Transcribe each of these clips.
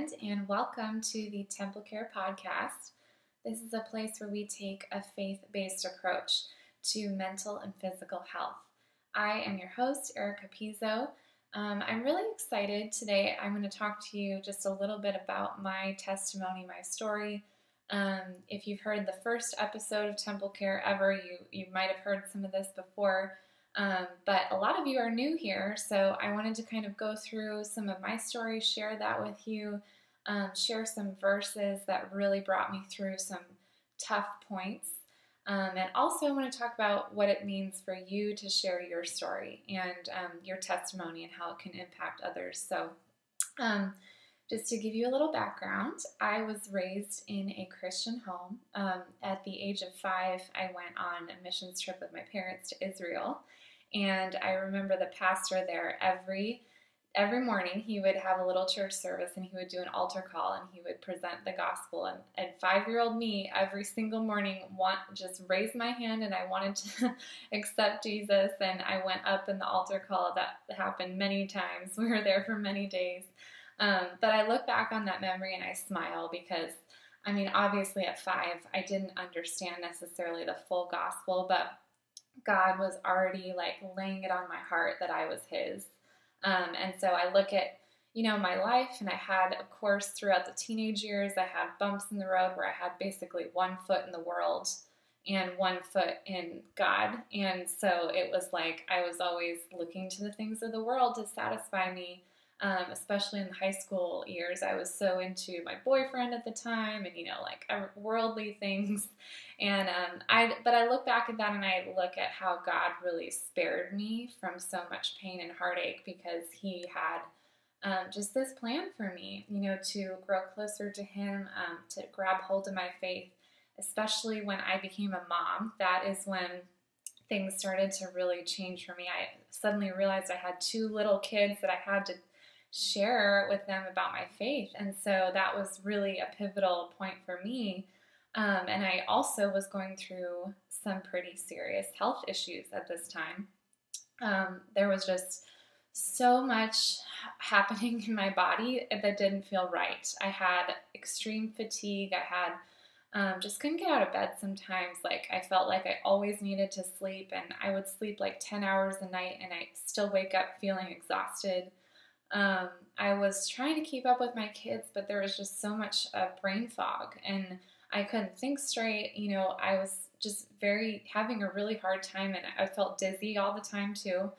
Friend, and welcome to the Temple Care Podcast. This is a place where we take a faith based approach to mental and physical health. I am your host, Erica Pizzo. Um, I'm really excited today. I'm going to talk to you just a little bit about my testimony, my story. Um, if you've heard the first episode of Temple Care ever, you, you might have heard some of this before. Um, but a lot of you are new here, so I wanted to kind of go through some of my story, share that with you, um, share some verses that really brought me through some tough points. Um, and also, I want to talk about what it means for you to share your story and um, your testimony and how it can impact others. So, um, just to give you a little background, I was raised in a Christian home. Um, at the age of five, I went on a missions trip with my parents to Israel. And I remember the pastor there every every morning he would have a little church service and he would do an altar call and he would present the gospel. And, and five year old me every single morning want just raised my hand and i wanted to accept jesus. And i went up in the altar call that happened many times. We were there for many days. Um, but i look back on that memory and i smile because i mean obviously at five i didn't understand necessarily the full gospel but God was already like laying it on my heart that I was His. Um, and so I look at, you know, my life, and I had, of course, throughout the teenage years, I had bumps in the road where I had basically one foot in the world and one foot in God. And so it was like I was always looking to the things of the world to satisfy me um, especially in the high school years. I was so into my boyfriend at the time, and you know, like worldly things. And um, I, but I look back at that and I look at how God really spared me from so much pain and heartache because He had. Um, just this plan for me, you know, to grow closer to Him, um, to grab hold of my faith, especially when I became a mom. That is when things started to really change for me. I suddenly realized I had two little kids that I had to share with them about my faith. And so that was really a pivotal point for me. Um, and I also was going through some pretty serious health issues at this time. Um, there was just so much happening in my body that didn't feel right. I had extreme fatigue. I had um, just couldn't get out of bed sometimes. Like I felt like I always needed to sleep, and I would sleep like 10 hours a night, and I still wake up feeling exhausted. Um, I was trying to keep up with my kids, but there was just so much uh, brain fog and I couldn't think straight. You know, I was just very having a really hard time and I felt dizzy all the time too.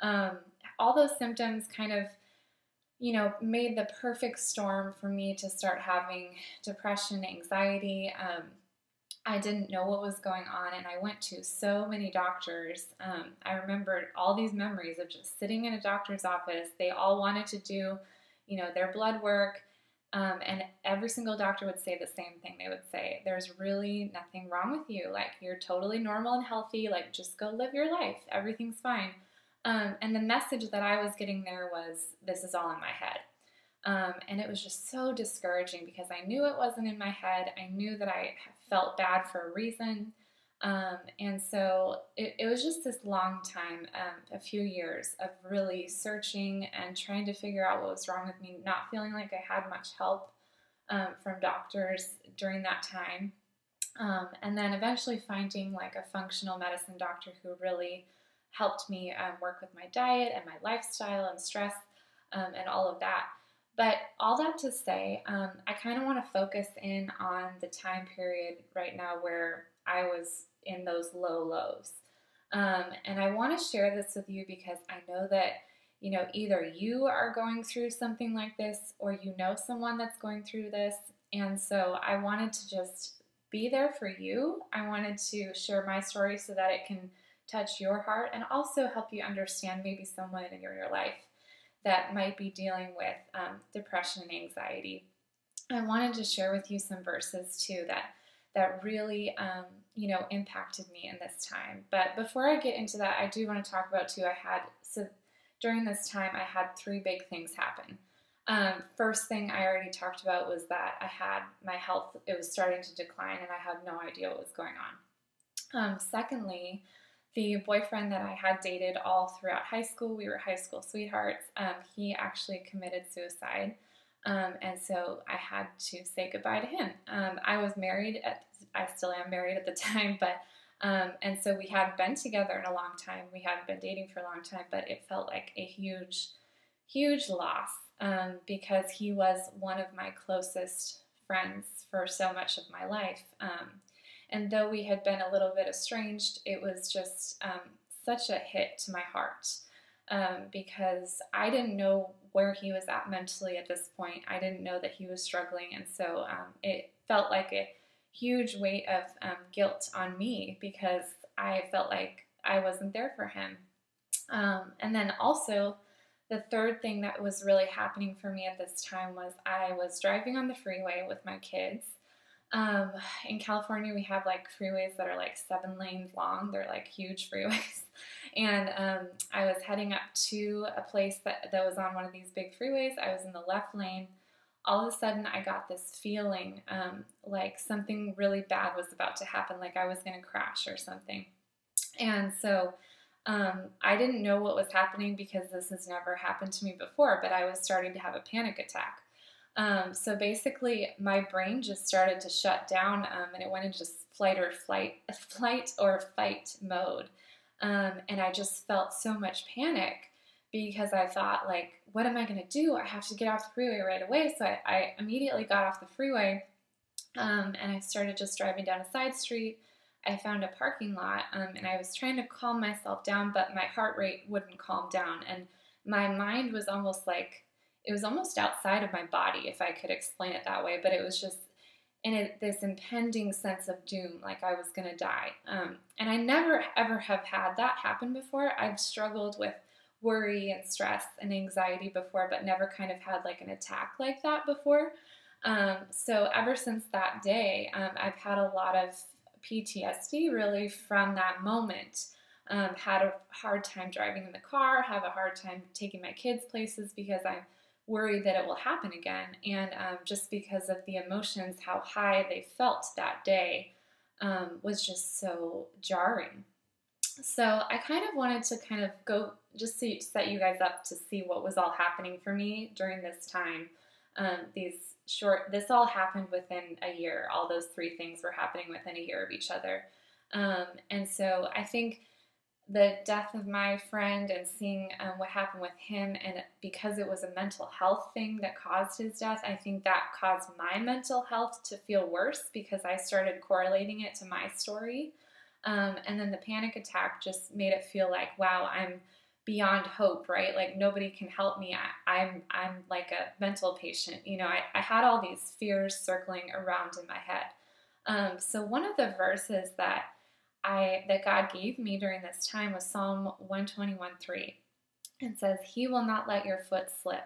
Um, all those symptoms kind of, you know, made the perfect storm for me to start having depression, anxiety, um, I didn't know what was going on, and I went to so many doctors. Um, I remembered all these memories of just sitting in a doctor's office. They all wanted to do, you know, their blood work, um, and every single doctor would say the same thing. They would say, "There's really nothing wrong with you. Like you're totally normal and healthy. Like just go live your life. Everything's fine." Um, and the message that I was getting there was, "This is all in my head." Um, and it was just so discouraging because I knew it wasn't in my head. I knew that I felt bad for a reason. Um, and so it, it, was just this long time, um, a few years of really searching and trying to figure out what was wrong with me, not feeling like I had much help um, from doctors during that time. Um, and then eventually finding like a functional medicine doctor who really helped me um, work with my diet and my lifestyle and stress and all of that. But all that to say, um, I kind of want to focus in on the time period right now where I was in those low lows. Um, and I want to share this with you because I know that, you know, either you are going through something like this or you know someone that's going through this. And so I wanted to just be there for you. I wanted to share my story so that it can touch your heart and also help you understand maybe someone in your, your life that might be dealing with um, depression and anxiety. I wanted to share with you some verses too that that really um, you know impacted me in this time. But before I get into that, I do want to talk about too. I had so during this time I had three big things happen. Um, first thing I already talked about was that I had my health; it was starting to decline, and I had no idea what was going on. Um, secondly, the boyfriend that I had dated all throughout high school, we were high school sweethearts. Um, he actually committed suicide Um, and so I had to say goodbye to him. Um, I was married at, I still am married at the time, but, um, and so we hadn't been together in a long time. We hadn't been dating for a long time, but it felt like a huge, huge loss um, because he was one of my closest friends for so much of my life. Um, and though we had been a little bit estranged, it was just um, such a hit to my heart um, because I didn't know where he was at mentally at this point. I didn't know that he was struggling, and so um, it felt like a huge weight of um, guilt on me because I felt like I wasn't there for him. Um, and then also, the third thing that was really happening for me at this time was I was driving on the freeway with my kids. Um, in California, we have like freeways that are like seven lanes long. They're like huge freeways. And um, I was heading up to a place that, that was on one of these big freeways. I was in the left lane. All of a sudden, I got this feeling um, like something really bad was about to happen, like I was going to crash or something. And so um, I didn't know what was happening because this has never happened to me before, but I was starting to have a panic attack. Um, so basically, my brain just started to shut down, um, and it went into flight or flight, flight or fight mode. Um, and I just felt so much panic because I thought, like, what am I going to do? I have to get off the freeway right away. So I, I immediately got off the freeway um, and I started just driving down a side street. I found a parking lot um, and I was trying to calm myself down, but my heart rate wouldn't calm down. And my mind was almost like, it was almost outside of my body, if I could explain it that way. But it was just in a, this impending sense of doom, like I was going to die. Um, and I never ever have had that happen before. I've struggled with worry and stress and anxiety before, but never kind of had like an attack like that before. Um, so ever since that day, um, I've had a lot of PTSD really from that moment. Um, had a hard time driving in the car, have a hard time taking my kids places because I'm worried that it will happen again. And um, just because of the emotions, how high they felt that day um, was just so jarring. So I kind of wanted to kind of go just to set you guys up to see what was all happening for me during this time. Um, these short, this all happened within a year. All those three things were happening within a year of each other. Um, and so I think the death of my friend and seeing um, what happened with him, and because it was a mental health thing that caused his death, I think that caused my mental health to feel worse because I started correlating it to my story. Um, and then the panic attack just made it feel like, wow, I'm beyond hope, right? Like nobody can help me. I, am I'm, I'm like a mental patient. You know, I, I had all these fears circling around in my head. Um, so one of the verses that I that God gave me during this time was Psalm 121 3. It says, He will not let your foot slip.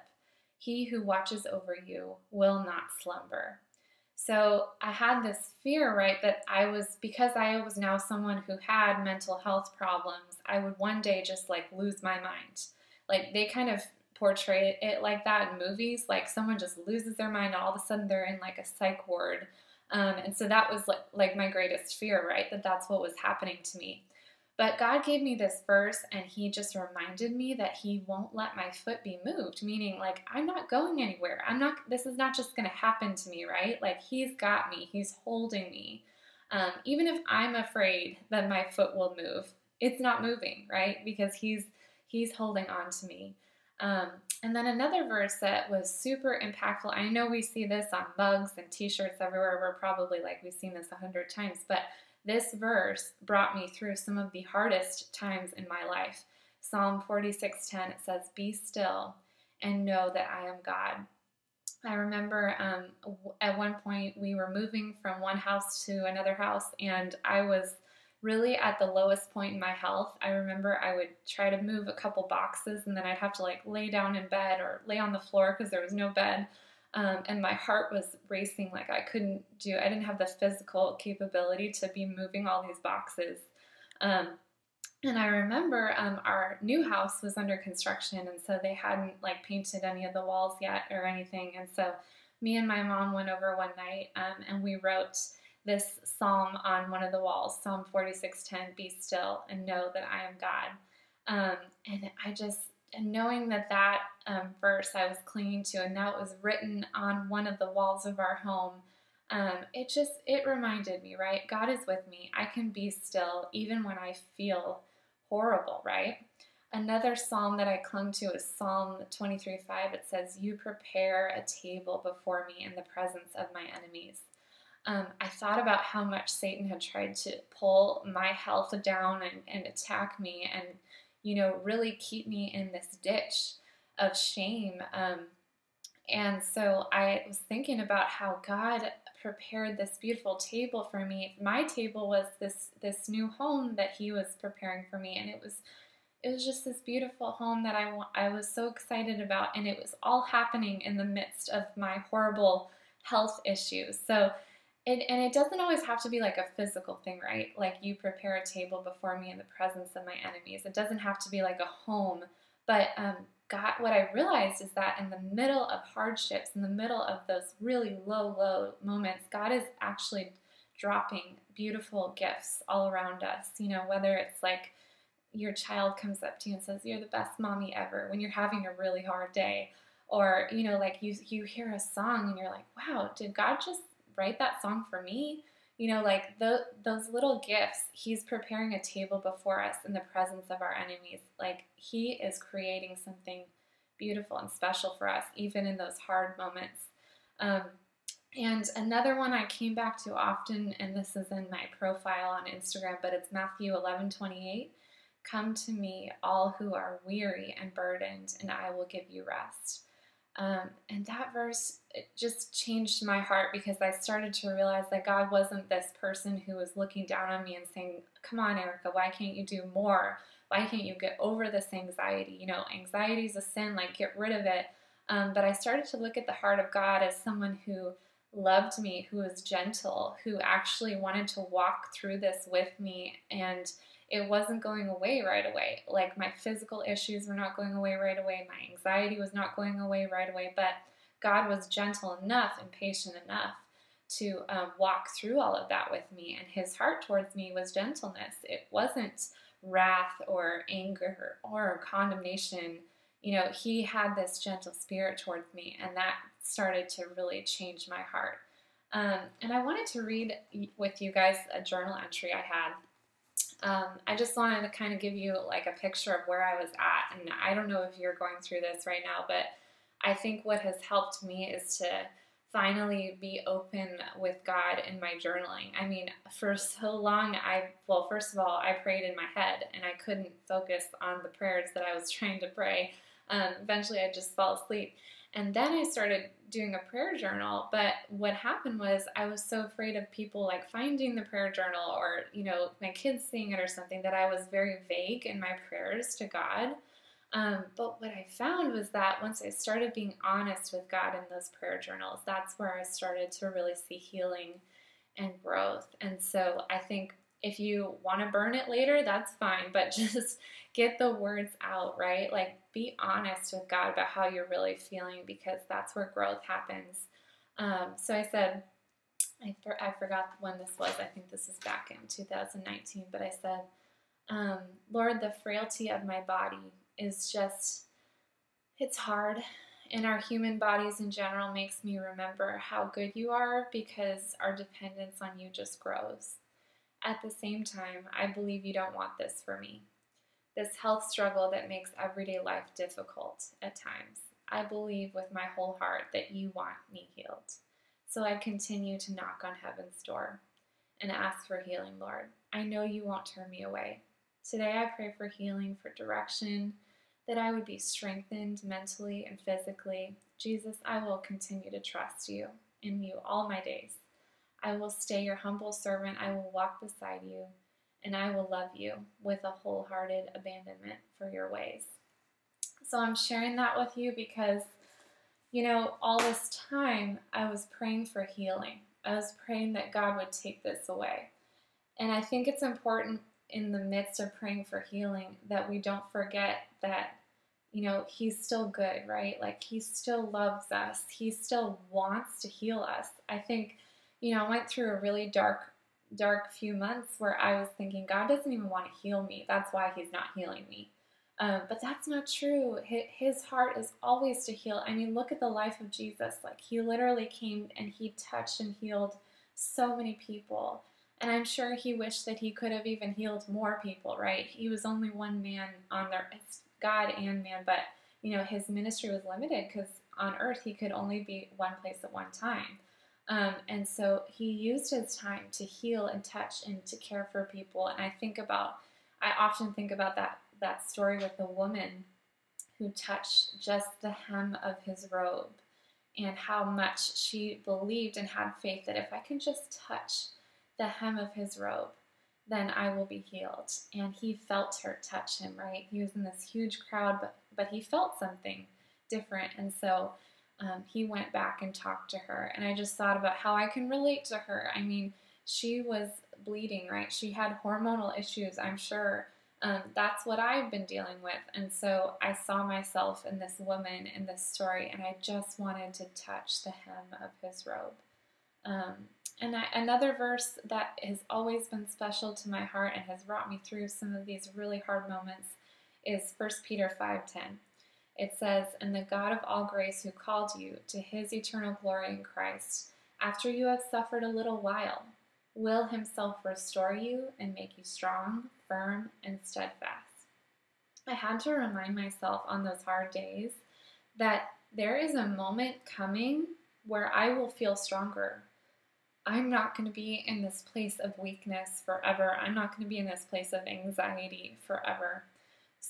He who watches over you will not slumber. So I had this fear, right, that I was, because I was now someone who had mental health problems, I would one day just like lose my mind. Like they kind of portray it like that in movies, like someone just loses their mind all of a sudden they're in like a psych ward um, and so that was like, like my greatest fear, right? That that's what was happening to me. But God gave me this verse and He just reminded me that He won't let my foot be moved, meaning like I'm not going anywhere. I'm not, this is not just going to happen to me, right? Like He's got me, He's holding me. Um, even if I'm afraid that my foot will move, it's not moving, right? Because He's He's holding on to me. Um, and then another verse that was super impactful. I know we see this on mugs and T-shirts everywhere. We're probably like we've seen this a hundred times, but this verse brought me through some of the hardest times in my life. Psalm 46:10 it says, "Be still and know that I am God." I remember um, at one point we were moving from one house to another house, and I was really at the lowest point in my health. I remember I would try to move a couple boxes and then I'd have to like lay down in bed or lay on the floor because there was no bed. Um, and my heart was racing like I couldn't do, I didn't have the physical capability to be moving all these boxes. Um, and I remember um, our new house was under construction, and so they hadn't like painted any of the walls yet or anything. And so me and my mom went over one night um, and we wrote this psalm on one of the walls, Psalm 46:10, "Be still and know that I am God." Um, and I just and knowing that that um, verse I was clinging to, and now it was written on one of the walls of our home. Um, it just it reminded me, right? God is with me. I can be still even when I feel horrible, right? Another psalm that I clung to is Psalm 23 5. It says, You prepare a table before me in the presence of my enemies. Um, I thought about how much Satan had tried to pull my health down and, and attack me and, you know, really keep me in this ditch of shame. Um, and so I was thinking about how God prepared this beautiful table for me. My table was this this new home that He was preparing for me, and it was it was just this beautiful home that I, I was so excited about, and it was all happening in the midst of my horrible health issues. So, it, and it doesn't always have to be like a physical thing, right? Like you prepare a table before me in the presence of my enemies. It doesn't have to be like a home, but um, God, what I realized is that in the middle of hardships, in the middle of those really low, low moments, God is actually dropping beautiful gifts all around us. You know, whether it's like your child comes up to you and says you're the best mommy ever when you're having a really hard day or you know like you you hear a song and you're like wow did god just write that song for me. You know like the, those little gifts he's preparing a table before us in the presence of our enemies. Like he is creating something beautiful and special for us even in those hard moments. Um, and another one i came back to often and this is in my profile on instagram but it's matthew 11 28 Come to me, all who are weary and burdened, and I will give you rest. Um, and that verse just changed my heart because I started to realize that God wasn't this person who was looking down on me and saying, Come on, Erica, why can't you do more? Why can't you get over this anxiety? You know, anxiety is a sin, like get rid of it. Um, but I started to look at the heart of God as someone who loved me, who was gentle, who actually wanted to walk through this with me and it wasn't going away right away. Like my physical issues were not going away right away, my anxiety was not going away right away, but God was gentle enough and patient enough to um, walk through all of that with me. And his heart towards me was gentleness. It wasn't wrath or anger or condemnation. You know, he had this gentle spirit towards me, and that started to really change my heart. Um, and I wanted to read with you guys a journal entry I had um, I just wanted to kind of give you like a picture of where I was at. And I don't know if you're going through this right now, but I think what has helped me is to finally be open with God in my journaling. I mean, for so long, I, well, first of all, I prayed in my head and I couldn't focus on the prayers that I was trying to pray. Um, eventually, I just fell asleep. And then I started doing a prayer journal. But what happened was I was so afraid of people like finding the prayer journal or, you know, my kids seeing it or something that I was very vague in my prayers to God. Um, but what I found was that once I started being honest with God in those prayer journals, that's where I started to really see healing and growth. And so I think if you want to burn it later, that's fine, but just get the words out, right? Like be honest with God about how you're really feeling because that's where growth happens. Um, so I said, I, for, I forgot when this was. I think this is back in 2019, but I said, um, Lord, the frailty of my body is just, it's hard. And our human bodies in general makes me remember how good you are because our dependence on you just grows. At the same time, I believe you don't want this for me. This health struggle that makes everyday life difficult at times. I believe with my whole heart that you want me healed. So I continue to knock on heaven's door and ask for healing, Lord. I know you won't turn me away. Today I pray for healing, for direction, that I would be strengthened mentally and physically. Jesus, I will continue to trust you in you all my days. I will stay your humble servant. I will walk beside you, and I will love you with a wholehearted abandonment for your ways. So I'm sharing that with you because, you know, all this time I was praying for healing. I was praying that God would take this away. And I think it's important in the midst of praying for healing that we don't forget that, you know, He's still good, right? Like He still loves us, He still wants to heal us. I think you know, I went through a really dark, dark few months where I was thinking, God doesn't even want to heal me. That's why He's not healing me. Um, but that's not true. His heart is always to heal. I mean, look at the life of Jesus. Like, he literally came and he touched and healed so many people. And I'm sure he wished that he could have even healed more people, right? He was only one man on there. It's God and man, but, you know, his ministry was limited because on earth he could only be one place at one time. Um, and so he used his time to heal and touch and to care for people. And I think about, I often think about that that story with the woman who touched just the hem of his robe and how much she believed and had faith that if I can just touch the hem of his robe, then I will be healed. And he felt her touch him, right? He was in this huge crowd, but, but he felt something different. And so um, he went back and talked to her. And I just thought about how I can relate to her. I mean, she was bleeding, right? She had hormonal issues, I'm sure. Um, that's what I've been dealing with. And so I saw myself in this woman in this story, and I just wanted to touch the hem of his robe. Um, and I, another verse that has always been special to my heart and has brought me through some of these really hard moments is 1 Peter 5:10. It says, "And the God of all grace who called you to his eternal glory in Christ, after you have suffered a little while, will himself restore you and make you strong, firm, and steadfast." I had to remind myself on those hard days that there is a moment coming where I will feel stronger, I'm not going to be in this place of weakness forever. I'm not going to be in this place of anxiety forever.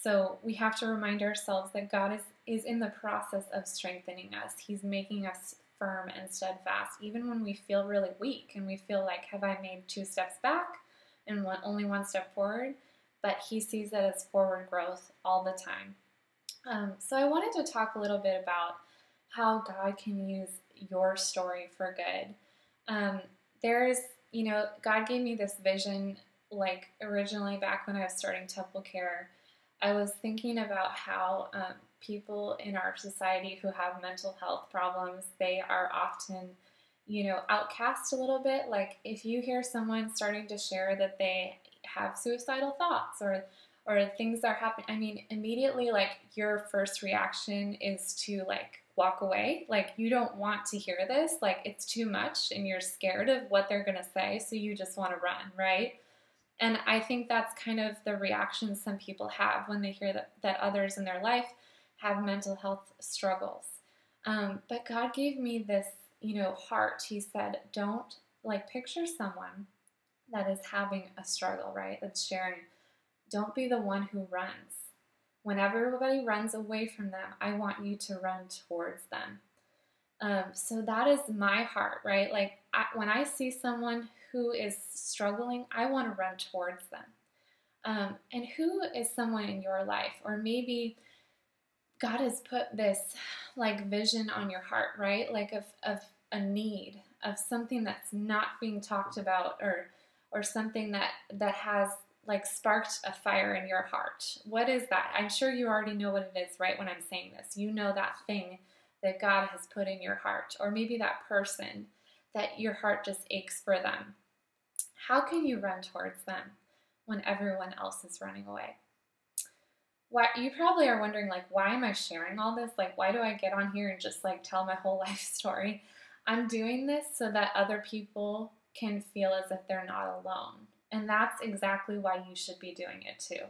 So we have to remind ourselves that God is, is in the process of strengthening us. He's making us firm and steadfast, even when we feel really weak and we feel like, have I made two steps back and one, only one step forward? But He sees that as forward growth all the time. Um, so I wanted to talk a little bit about how God can use your story for good. Um, there's, you know, God gave me this vision like originally back when I was starting Temple Care. I was thinking about how um, people in our society who have mental health problems, they are often, you know, outcast a little bit. Like if you hear someone starting to share that they have suicidal thoughts or or things are happening, I mean, immediately like your first reaction is to like walk away. Like, you don't want to hear this. Like, it's too much and you're scared of what they're going to say. So you just want to run, right? And I think that's kind of the reaction some people have when they hear that, that others in their life have mental health struggles. Um, but God gave me this, you know, heart. He said, don't like picture someone that is having a struggle, right? That's sharing. Don't be the one who runs when everybody runs away from them, I want you to run towards them. Um, so that is my heart, right? Like I, when I see someone who is struggling, I want to run towards them. Um, and who is someone in your life, or maybe God has put this like vision on your heart, right? Like of of a need, of something that's not being talked about, or or something that that has like sparked a fire in your heart. What is that? I'm sure you already know what it is, right? When I'm saying this, you know that thing that God has put in your heart, or maybe that person that your heart just aches for them. How can you run towards them when everyone else is running away? Why you probably are wondering like why am I sharing all this? Like why do I get on here and just like tell my whole life story? I'm doing this so that other people can feel as if they're not alone and that's exactly why you should be doing it too.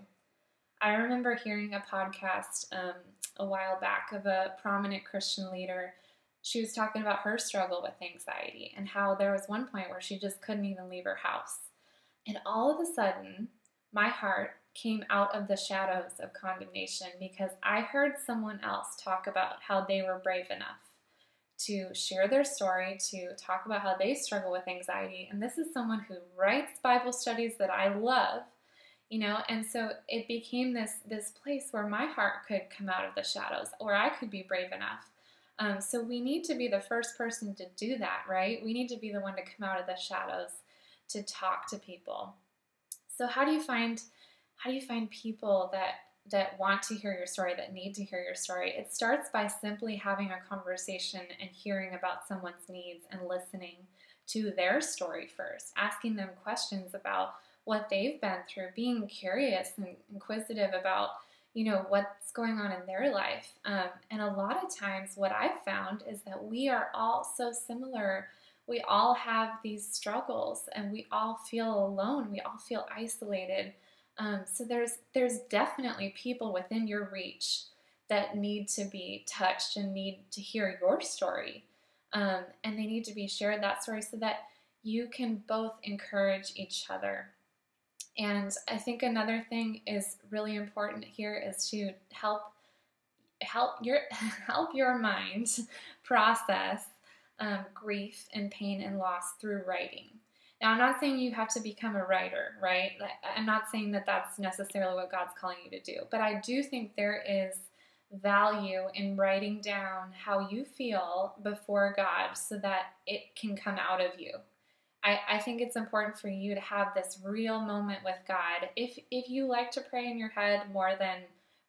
I remember hearing a podcast um, a while back of a prominent Christian leader. She was talking about her struggle with anxiety and how there was one point where she just couldn't even leave her house. And all of a sudden, my heart came out of the shadows of condemnation because I heard someone else talk about how they were brave enough to share their story, to talk about how they struggle with anxiety. And this is someone who writes Bible studies that I love, you know, and so it became this this place where my heart could come out of the shadows, or I could be brave enough. Um, so we need to be the first person to do that, right? We need to be the one to come out of the shadows to talk to people. So how do you find how do you find people that that want to hear your story, that need to hear your story, it starts by simply having a conversation and hearing about someone's needs and listening to their story first, asking them questions about what they've been through, being curious and inquisitive about, you know, what's going on in their life. Um, and a lot of times, what I've found is that we are all so similar. We all have these struggles and we all feel alone. We all feel isolated. Um, so there's there's definitely people within your reach that need to be touched and need to hear your story. Um, and they need to be shared that story so that you can both encourage each other. And I think another thing is really important here is to help help your help your mind process um, grief and pain and loss through writing. Now, I'm not saying you have to become a writer, right? I'm not saying that that's necessarily what God's calling you to do, but I do think there is value in writing down how you feel before God so that it can come out of you. I, I think it's important for you to have this real moment with God. If if you like to pray in your head more than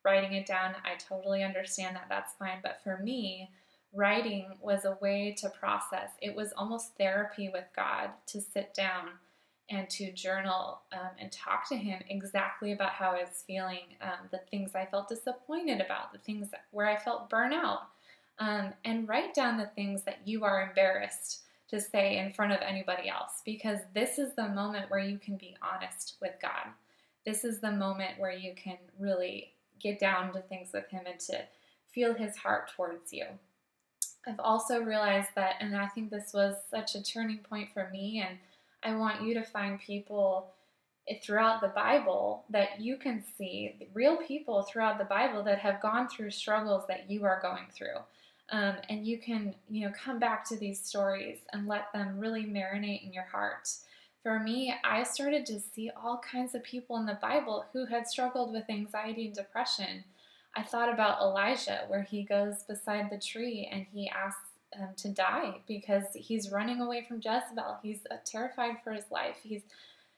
writing it down, I totally understand that. That's fine. But for me, writing was a way to process. It was almost therapy with God to sit down and to journal um, and talk to him exactly about how I was feeling, um, the things I felt disappointed about, the things where I felt burnout, um, and write down the things that you are embarrassed to say in front of anybody else because this is the moment where you can be honest with God. This is the moment where you can really get down to things with Him and to feel His heart towards you. I've also realized that, and I think this was such a turning point for me and I want you to find people throughout the Bible that you can see, real people throughout the Bible that have gone through struggles that you are going through. Um, and you can, you know, come back to these stories and let them really marinate in your heart. For me, I started to see all kinds of people in the Bible who had struggled with anxiety and depression. I thought about Elijah, where he goes beside the tree and he asks um, to die because he's running away from Jezebel. He's uh, terrified for his life. He's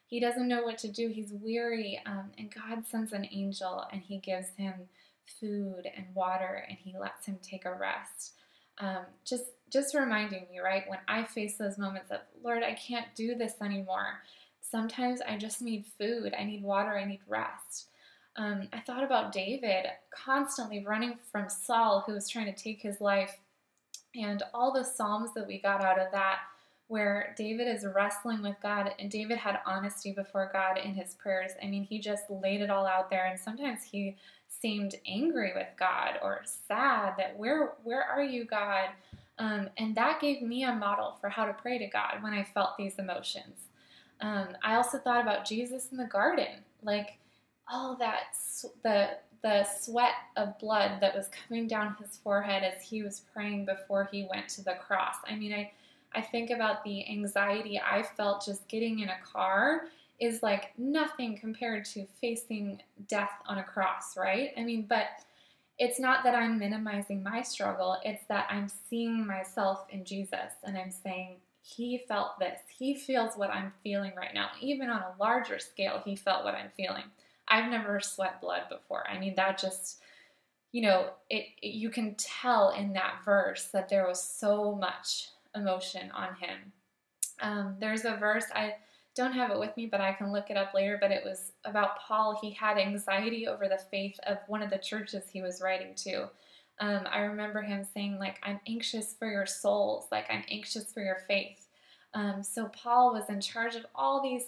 he doesn't know what to do. He's weary, um, and God sends an angel and He gives him food and water, and He lets him take a rest. Um, just just reminding me, right? When I face those moments of Lord, I can't do this anymore. Sometimes I just need food. I need water. I need rest. Um, I thought about David constantly running from Saul, who was trying to take his life and all the Psalms that we got out of that, where David is wrestling with God, and David had honesty before God in his prayers. I mean, he just laid it all out there, and sometimes he seemed angry with God or sad that where where are you, God? Um, and that gave me a model for how to pray to God when I felt these emotions. Um, I also thought about Jesus in the garden, like all that the the sweat of blood that was coming down his forehead as he was praying before he went to the cross. I mean, I, I think about the anxiety I felt just getting in a car is like nothing compared to facing death on a cross, right? I mean, but it's not that I'm minimizing my struggle, it's that I'm seeing myself in Jesus and I'm saying, He felt this. He feels what I'm feeling right now. Even on a larger scale, He felt what I'm feeling. I've never sweat blood before. I mean, that just, you know, it, it, you can tell in that verse that there was so much emotion on him. Um, there's a verse I don't have it with me, but I can look it up later. But it was about Paul. He had anxiety over the faith of one of the churches he was writing to. Um, I remember him saying, like, I'm anxious for your souls, like, I'm anxious for your faith. Um, so Paul was in charge of all these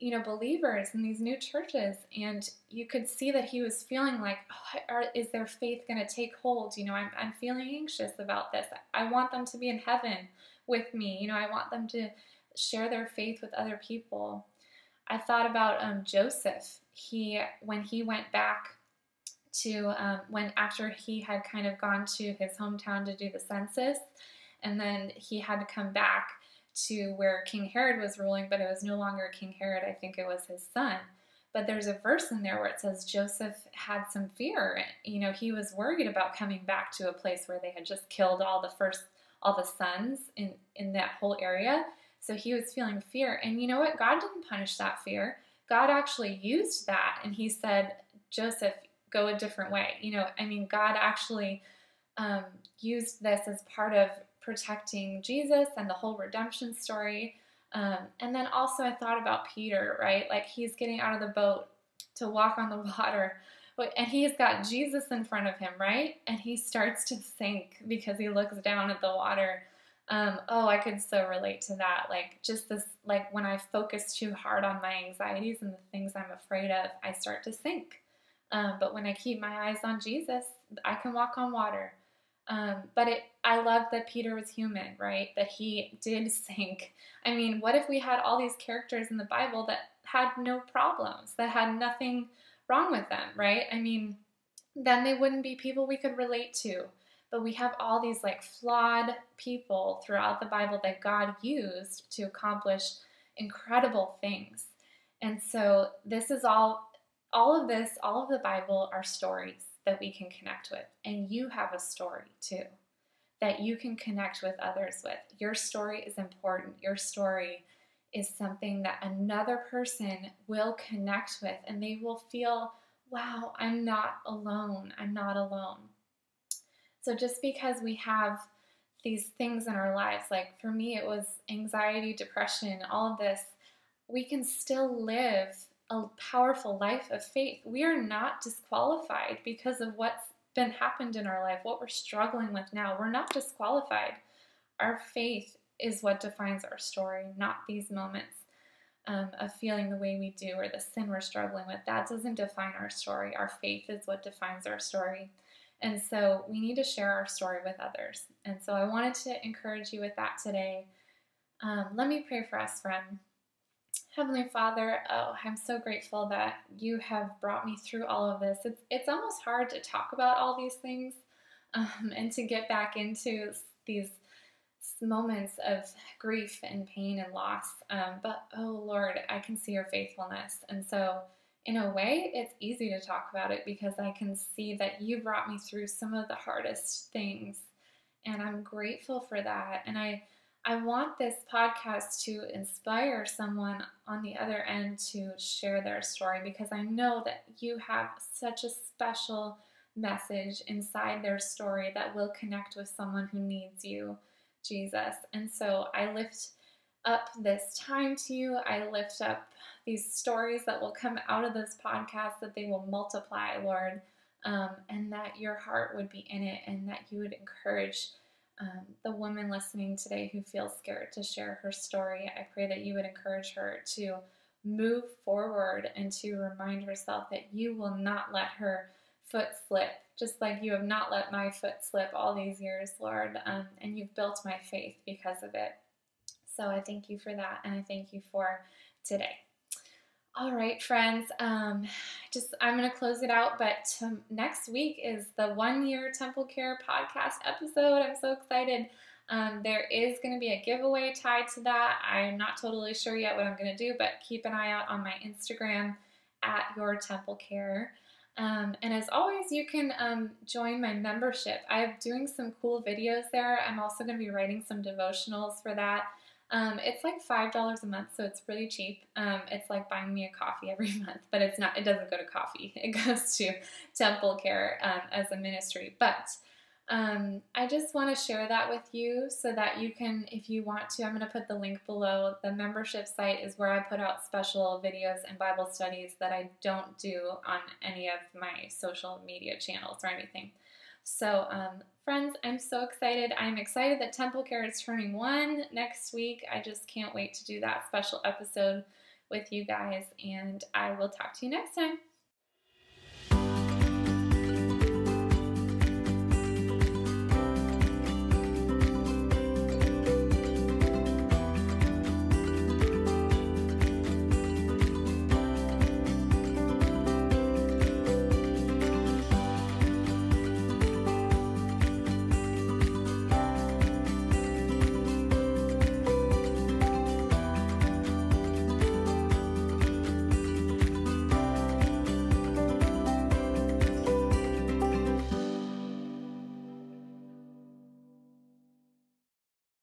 you know believers in these new churches and you could see that he was feeling like oh, are, is their faith going to take hold you know I'm, I'm feeling anxious about this i want them to be in heaven with me you know i want them to share their faith with other people i thought about um, joseph he when he went back to um, when after he had kind of gone to his hometown to do the census and then he had to come back to where King Herod was ruling, but it was no longer King Herod. I think it was his son. But there's a verse in there where it says Joseph had some fear. You know, he was worried about coming back to a place where they had just killed all the first, all the sons in, in that whole area. So he was feeling fear. And you know what? God didn't punish that fear. God actually used that. And he said, Joseph, go a different way. You know, I mean, God actually um, used this as part of protecting Jesus and the whole redemption story. Um, and then also, I thought about Peter, right? Like he's getting out of the boat to walk on the water and he's got Jesus in front of him, right? And he starts to sink because he looks down at the water. Um, oh, I could so relate to that. Like, just this, like, when I focus too hard on my anxieties and the things I'm afraid of, I start to sink. Um, but when I keep my eyes on Jesus, I can walk on water. Um, but it, I love that Peter was human, right? That he did sink. I mean, what if we had all these characters in the Bible that had no problems, that had nothing wrong with them, right? I mean, then they wouldn't be people we could relate to. But we have all these like flawed people throughout the Bible that God used to accomplish incredible things. And so this is all all of this, all of the Bible are stories that we can connect with. And you have a story too that you can connect with others with. Your story is important. Your story is something that another person will connect with and they will feel, wow, I'm not alone. I'm not alone. So just because we have these things in our lives, like for me, it was anxiety, depression, all of this, we can still live a powerful life of faith. We are not disqualified because of what's been happened in our life, what we're struggling with now. We're not disqualified. Our faith is what defines our story, not these moments um, of feeling the way we do or the sin we're struggling with. That doesn't define our story. Our faith is what defines our story. And so we need to share our story with others. And so I wanted to encourage you with that today. Um, let me pray for us, friend. Heavenly Father, oh, I'm so grateful that you have brought me through all of this. It's, it's almost hard to talk about all these things um, and to get back into these moments of grief and pain and loss. Um, but oh Lord, I can see your faithfulness. And so, in a way, it's easy to talk about it because I can see that you brought me through some of the hardest things. And I'm grateful for that. And I I want this podcast to inspire someone on the other end to share their story because I know that you have such a special message inside their story that will connect with someone who needs you, Jesus. And so I lift up this time to you. I lift up these stories that will come out of this podcast, that they will multiply, Lord, um, and that your heart would be in it and that you would encourage um, the woman listening today who feels scared to share her story, I pray that you would encourage her to move forward and to remind herself that you will not let her foot slip, just like you have not let my foot slip all these years, Lord, um, and you've built my faith because of it. So I thank you for that, and I thank you for today. All right, friends. Um, just I'm going to close it out, but um, next week is the one year Temple Care podcast episode. I'm so excited. Um, there is going to be a giveaway tied to that. I'm not totally sure yet what I'm going to do, but keep an eye out on my Instagram at Your Temple Care. Um, and as always, you can um, join my membership. I'm doing some cool videos there. I'm also going to be writing some devotionals for that. Um, it's like five dollars a month, so it's really cheap. Um, it's like buying me a coffee every month, but it's not. It doesn't go to coffee. It goes to Temple Care um, as a ministry. But um, I just want to share that with you so that you can, if you want to, I'm going to put the link below. The membership site is where I put out special videos and Bible studies that I don't do on any of my social media channels or anything. So, um, friends, I'm so excited. I'm excited that Temple Care is turning one next week. I just can't wait to do that special episode with you guys, and I will talk to you next time.